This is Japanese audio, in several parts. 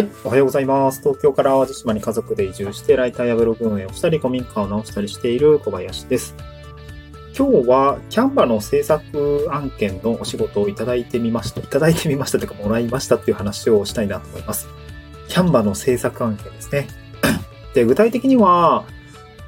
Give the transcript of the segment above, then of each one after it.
はい。おはようございます。東京から淡路島に家族で移住して、ライターやブログ運営をしたり、古民家を直したりしている小林です。今日は、キャンバの制作案件のお仕事をいただいてみました。いただいてみましたというか、もらいましたという話をしたいなと思います。キャンバの制作案件ですね。で、具体的には、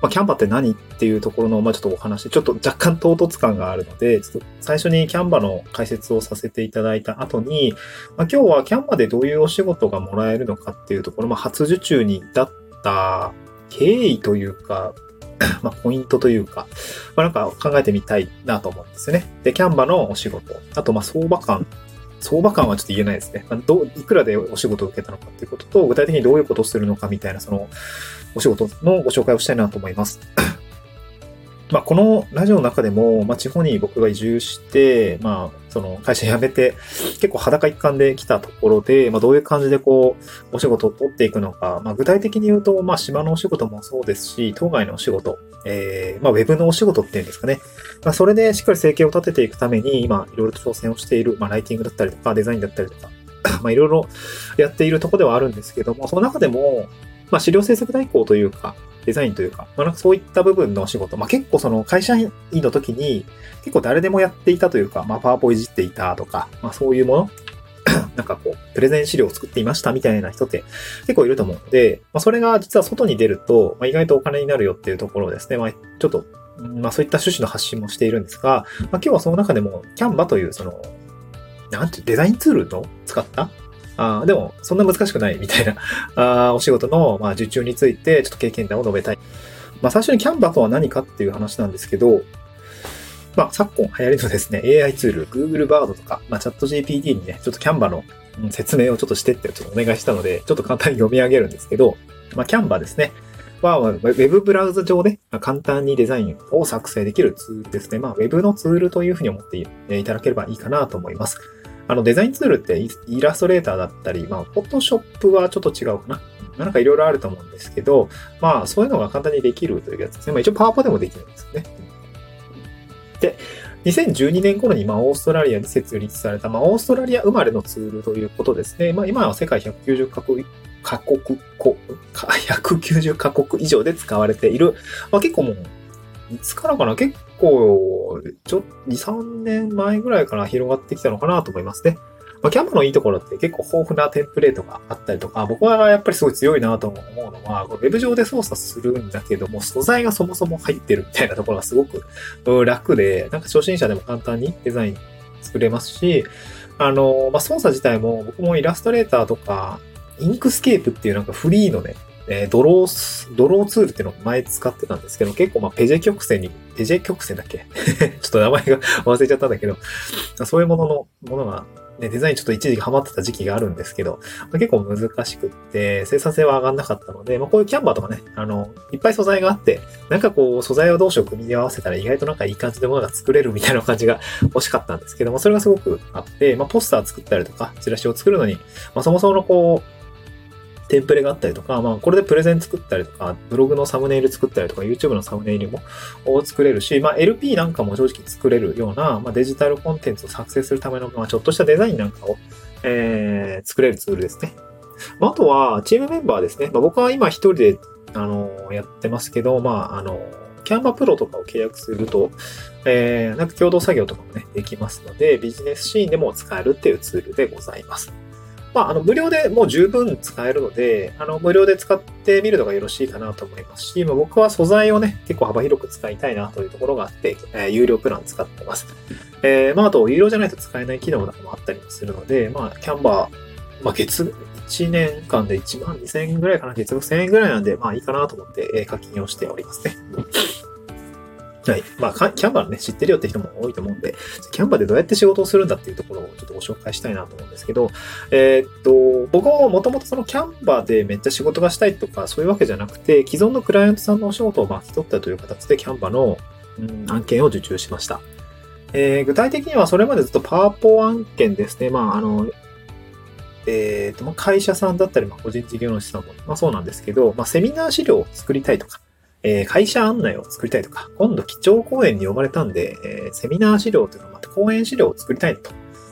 まあ、キャンバって何っていうところの、まあ、ちょっとお話、ちょっと若干唐突感があるので、ちょっと最初にキャンバの解説をさせていただいた後に、まあ、今日はキャンバでどういうお仕事がもらえるのかっていうところ、まあ、初受注に至った経緯というか、まあ、ポイントというか、まあ、なんか考えてみたいなと思うんですよね。で、キャンバのお仕事、あと、ま、相場感、相場感はちょっと言えないですね。ど、いくらでお仕事を受けたのかっていうことと、具体的にどういうことをするのかみたいな、その、お仕事のご紹介をしたいなと思います。まあ、このラジオの中でも、まあ、地方に僕が移住して、まあ、その会社辞めて、結構裸一貫で来たところで、まあ、どういう感じでこう、お仕事を取っていくのか、まあ、具体的に言うと、まあ、島のお仕事もそうですし、当該のお仕事、えー、まあ、ウェブのお仕事っていうんですかね。まあ、それでしっかり生計を立てていくために、今、いろいろと挑戦をしている、まあ、ライティングだったりとか、デザインだったりとか、まあ、いろいろやっているところではあるんですけども、その中でも、まあ、資料制作代行というか、デザインというか、まあ、なんかそういった部分の仕事、まあ、結構その会社員の時に、結構誰でもやっていたというか、まあ、パワーポいじっていたとか、まあ、そういうもの、なんかこう、プレゼン資料を作っていましたみたいな人って結構いると思うので、まあ、それが実は外に出ると、まあ、意外とお金になるよっていうところですね。まあ、ちょっと、まあ、そういった趣旨の発信もしているんですが、まあ、今日はその中でも、キャンバというその、なんていうデザインツールの使った？あでも、そんな難しくないみたいなあお仕事の、まあ、受注について、ちょっと経験談を述べたい。まあ、最初にキャンバとは何かっていう話なんですけど、まあ、昨今流行りのですね、AI ツール、Google Bard とか、まあ、チャット GPT にね、ちょっとキャンバの説明をちょっとしてってちょっとお願いしたので、ちょっと簡単に読み上げるんですけど、まあ、キャンバですね。は、ウェブブラウザ上で簡単にデザインを作成できるツールですね。まあ、ウェブのツールというふうに思っていただければいいかなと思います。あの、デザインツールってイラストレーターだったり、まあ、フォトショップはちょっと違うかな。なんかいろいろあると思うんですけど、まあ、そういうのが簡単にできるというやつですね。まあ、一応パワポでもできるんですよね。で、2012年頃に、まあ、オーストラリアに設立された、まあ、オーストラリア生まれのツールということですね。まあ、今は世界190カ国、カ国、190 カ国以上で使われている、まあ、結構もう、いつからかな結構、ちょっと2、3年前ぐらいから広がってきたのかなと思いますね。まあ、 Canva のいいところって結構豊富なテンプレートがあったりとか、僕はやっぱりすごい強いなと思うのは、ウェブ上で操作するんだけども、素材がそもそも入ってるみたいなところがすごく楽で、なんか初心者でも簡単にデザイン作れますし、あの、まあ、操作自体も僕もイラストレーターとか、インクスケープっていうなんかフリーのね、えー、ドロー、ドローツールっていうのを前使ってたんですけど、結構まあペジェ曲線に、ペジェ曲線だっけ？ちょっと名前が 忘れちゃったんだけど、そういうものの、ものが、ね、デザインちょっと一時期ハマってた時期があるんですけど、まあ、結構難しくって、生産性は上がんなかったので、まあこういうキャンバーとかね、あの、いっぱい素材があって、なんかこう、素材をどうしよう組み合わせたら意外となんかいい感じでものが作れるみたいな感じが 欲しかったんですけども、それがすごくあって、まあポスター作ったりとか、チラシを作るのに、まあそもそものこう、テンプレがあったりとか、まあ、これでプレゼン作ったりとか、ブログのサムネイル作ったりとか、YouTube のサムネイルも作れるし、まあ、LP なんかも正直作れるような、まあ、デジタルコンテンツを作成するための、まあ、ちょっとしたデザインなんかを、えー、作れるツールですね。まあ、あとは、チームメンバーですね。まあ、僕は今一人で、あの、やってますけど、まあ、あの、キャンバプロとかを契約すると、えー、なんか共同作業とかもね、できますので、ビジネスシーンでも使えるっていうツールでございます。まあ、あの、無料でもう十分使えるので、あの、無料で使ってみるのがよろしいかなと思いますし、まあ、僕は素材をね、結構幅広く使いたいなというところがあって、えー、有料プラン使ってます。えー、まあ、あと、有料じゃないと使えない機能とかもあったりもするので、まあ、キャンバー、まあ、月、1年間で1万2000円ぐらいかな、月額1000円ぐらいなんで、まあいいかなと思って、え、課金をしておりますね。はい。まあ、キャンバーね、知ってるよって人も多いと思うんで、キャンバーでどうやって仕事をするんだっていうところをちょっとご紹介したいなと思うんですけど、えー、っと、僕ももともとそのキャンバーでめっちゃ仕事がしたいとか、そういうわけじゃなくて、既存のクライアントさんのお仕事を巻き取ったという形でキャンバーの、うん、案件を受注しました。えー、具体的にはそれまでずっとパワポ案件ですね。まあ、あの、えっ、ー、と、会社さんだったり、まあ、個人事業主さんも、まあそうなんですけど、まあセミナー資料を作りたいとか、えー、会社案内を作りたいとか、今度基調講演に呼ばれたんで、えー、セミナー資料というか、また講演資料を作りたいと。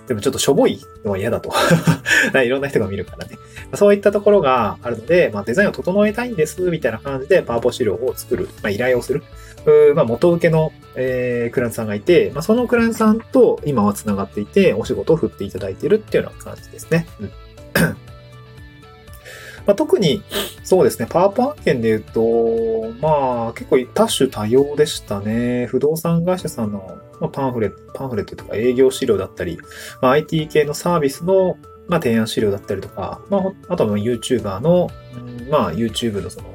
でもちょっとしょぼいのは嫌だと。いろんな人が見るからね。そういったところがあるので、まあ、デザインを整えたいんです、みたいな感じでパワポ資料を作る、まあ、依頼をする。うまあ、元請けの、えー、クラントさんがいて、まあ、そのクラントさんと今は繋がっていて、お仕事を振っていただいているっていうような感じですね。うんまあ、特に、そうですね、パワーポ案件で言うと、まあ、結構多種多様でしたね。不動産会社さんの、ま、パンフレット、パンフレットとか営業資料だったり、まあ、IT 系のサービスの、まあ、提案資料だったりとか、まあ、あとは YouTuber の、まあ、YouTube のその、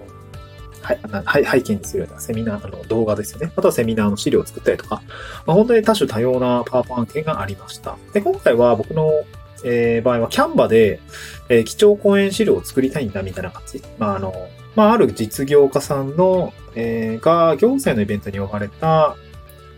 はい、背景にするようなセミナーの動画ですよね。あとはセミナーの資料を作ったりとか、まあ、本当に多種多様なパワーポ案件がありました。で、今回は僕のえー、場合はキャンバで、えー、基調講演資料を作りたいんだみたいな感じ。まあ、あの、まあ、ある実業家さんの、えー、が行政のイベントに呼ばれた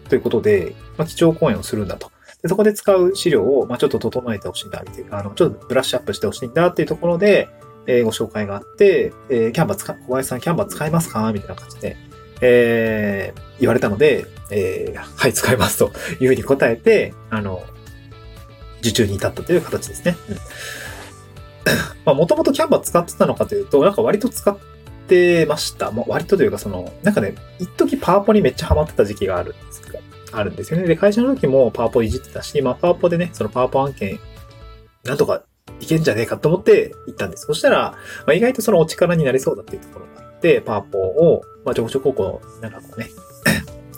ということで、まあ、基調講演をするんだと。でそこで使う資料を、まあ、ちょっと整えてほしいんだ、みたいな、あの、ちょっとブラッシュアップしてほしいんだっていうところで、えー、ご紹介があって、えー、キャンバ使、小林さんキャンバ使いますかみたいな感じで、えー、言われたので、えー、はい、使いますというふうに答えて、あの、受注に至ったという形ですね。まあ、もともとキャンバー使ってたのかというと、なんか割と使ってました。まあ、割とというか、その、なんかね、一時パワポにめっちゃハマってた時期があるんですけど、あるんですよね。で、会社の時もパワポいじってたし、まあ、パワポでね、そのパワポ案件、なんとかいけんじゃねえかと思って行ったんです。そしたら、まあ、意外とそのお力になりそうだっていうところがあって、パワポを、まあ、ちょこちょここう、なんかこうね、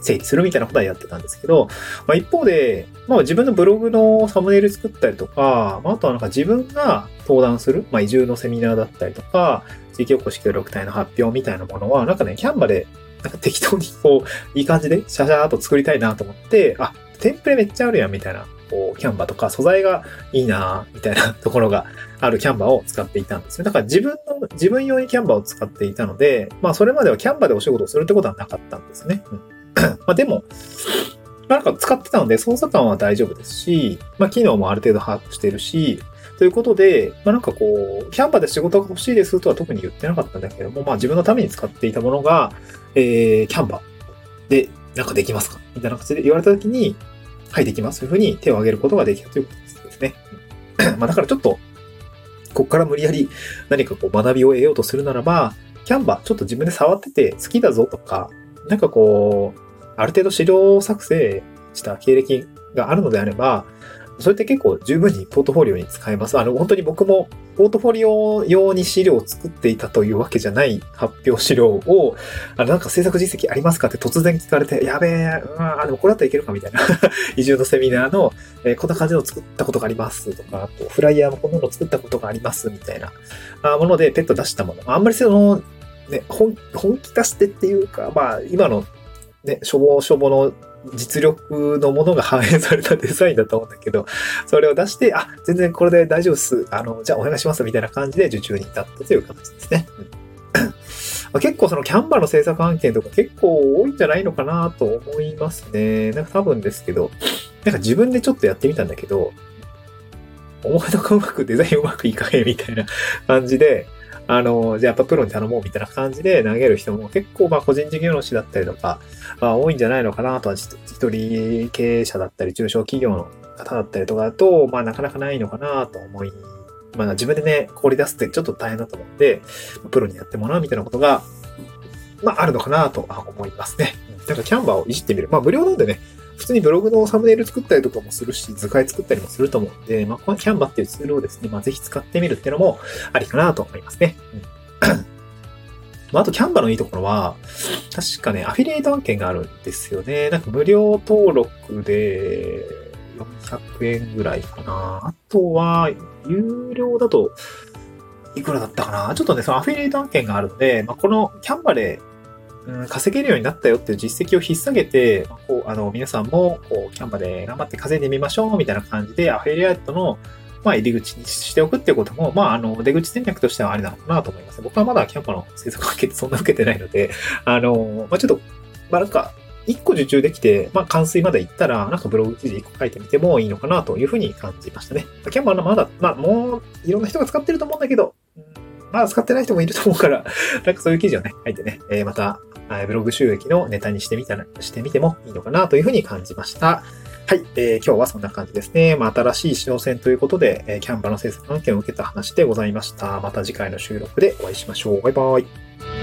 整理するみたいなことはやってたんですけど、まあ、一方で、まあ、自分のブログのサムネイル作ったりとか、まあ、あとはなんか自分が登壇する、まあ、移住のセミナーだったりとか、地域おこし協力隊の発表みたいなものは、なんかね、キャンバで、なんか適当にこう、いい感じでシャシャーっと作りたいなと思って、あ、テンプレめっちゃあるやんみたいな、こう、キャンバとか素材がいいなみたいなところがあるキャンバを使っていたんですよ。だから自分の、自分用にキャンバを使っていたので、まあそれまではキャンバでお仕事をするってことはなかったんですね。うん までも、なんか使ってたので操作感は大丈夫ですし、まあ機能もある程度把握してるし、ということで、まあなんかこう、キャンバで仕事が欲しいですとは特に言ってなかったんだけども、まあ自分のために使っていたものが、えー、キャンバでなんかできますか？みたいな形で言われたときに、はい、できます。というふうに手を挙げることができたということですね。まあだからちょっと、ここから無理やり何かこう学びを得ようとするならば、キャンバーちょっと自分で触ってて好きだぞとか、なんかこう、ある程度資料作成した経歴があるのであれば、それって結構十分にポートフォリオに使えます。あの、本当に僕もポートフォリオ用に資料を作っていたというわけじゃない発表資料を、あの、なんか制作実績ありますかって突然聞かれて、やべえ、うん、あ、でもこれだったらいけるかみたいな。移住のセミナーの、えー、こんな感じの作ったことがありますとか、あと、フライヤーもこんなの作ったことがありますみたいなあものでペット出したもの。あんまりその、ね、本本気出してっていうか、まあ、今のね、しょぼしょぼの実力のものが反映されたデザインだと思うんだけど、それを出して、あ、全然これで大丈夫っす。あの、じゃあお願いしますみたいな感じで受注に至ったという形ですね。結構そのキャンバの制作案件とか結構多いんじゃないのかなと思いますね。なんか多分ですけど、なんか自分でちょっとやってみたんだけど、思いのかうまくデザインうまくいかへんみたいな感じで、あの、じゃあやっぱプロに頼もうみたいな感じで投げる人も結構まあ個人事業主だったりとか、まあ多いんじゃないのかなとは、一人経営者だったり中小企業の方だったりとかだと、まあなかなかないのかなと思い、まあ自分でね、氷出すってちょっと大変だと思って、プロにやってもらうみたいなことが、まああるのかなと思いますね。だからキャンバーをいじってみる。まあ無料なんでね、普通にブログのサムネイル作ったりとかもするし、図解作ったりもすると思うんで、まあ、このキャンバっていうツールをですね、まあ、ぜひ使ってみるっていうのもありかなと思いますね。うんま、あと、キャンバのいいところは、確かね、アフィリエイト案件があるんですよね。なんか無料登録で400円ぐらいかな。あとは、有料だと、いくらだったかなちょっとね、そのアフィリエイト案件があるので、まあ、このキャンバで稼げるようになったよっていう実績を引っ提げて、こう、あの、皆さんも、こう、キャンバで頑張って稼いでみましょう、みたいな感じで、アフィリエイトの、まあ、入り口にしておくっていうことも、まあ、あの、出口戦略としてはありなのかなと思います。僕はまだキャンバの制作関係ってそんな受けてないので、あの、まあ、ちょっと、まあ、なんか、一個受注できて、まあ、完遂まで行ったら、なんかブログ記事一個書いてみてもいいのかなというふうに感じましたね。キャンバーのまだ、まあ、もう、いろんな人が使ってると思うんだけど、まあ、使ってない人もいると思うから、なんかそういう記事をね、書いてね、えー、また、ブログ収益のネタにしてみたら、してみてもいいのかなというふうに感じました。はい、えー今日はそんな感じですね。まあ、新しい市場戦ということで、えーキャンバの制作案件を受けた話でございました。また次回の収録でお会いしましょう。バイバイ。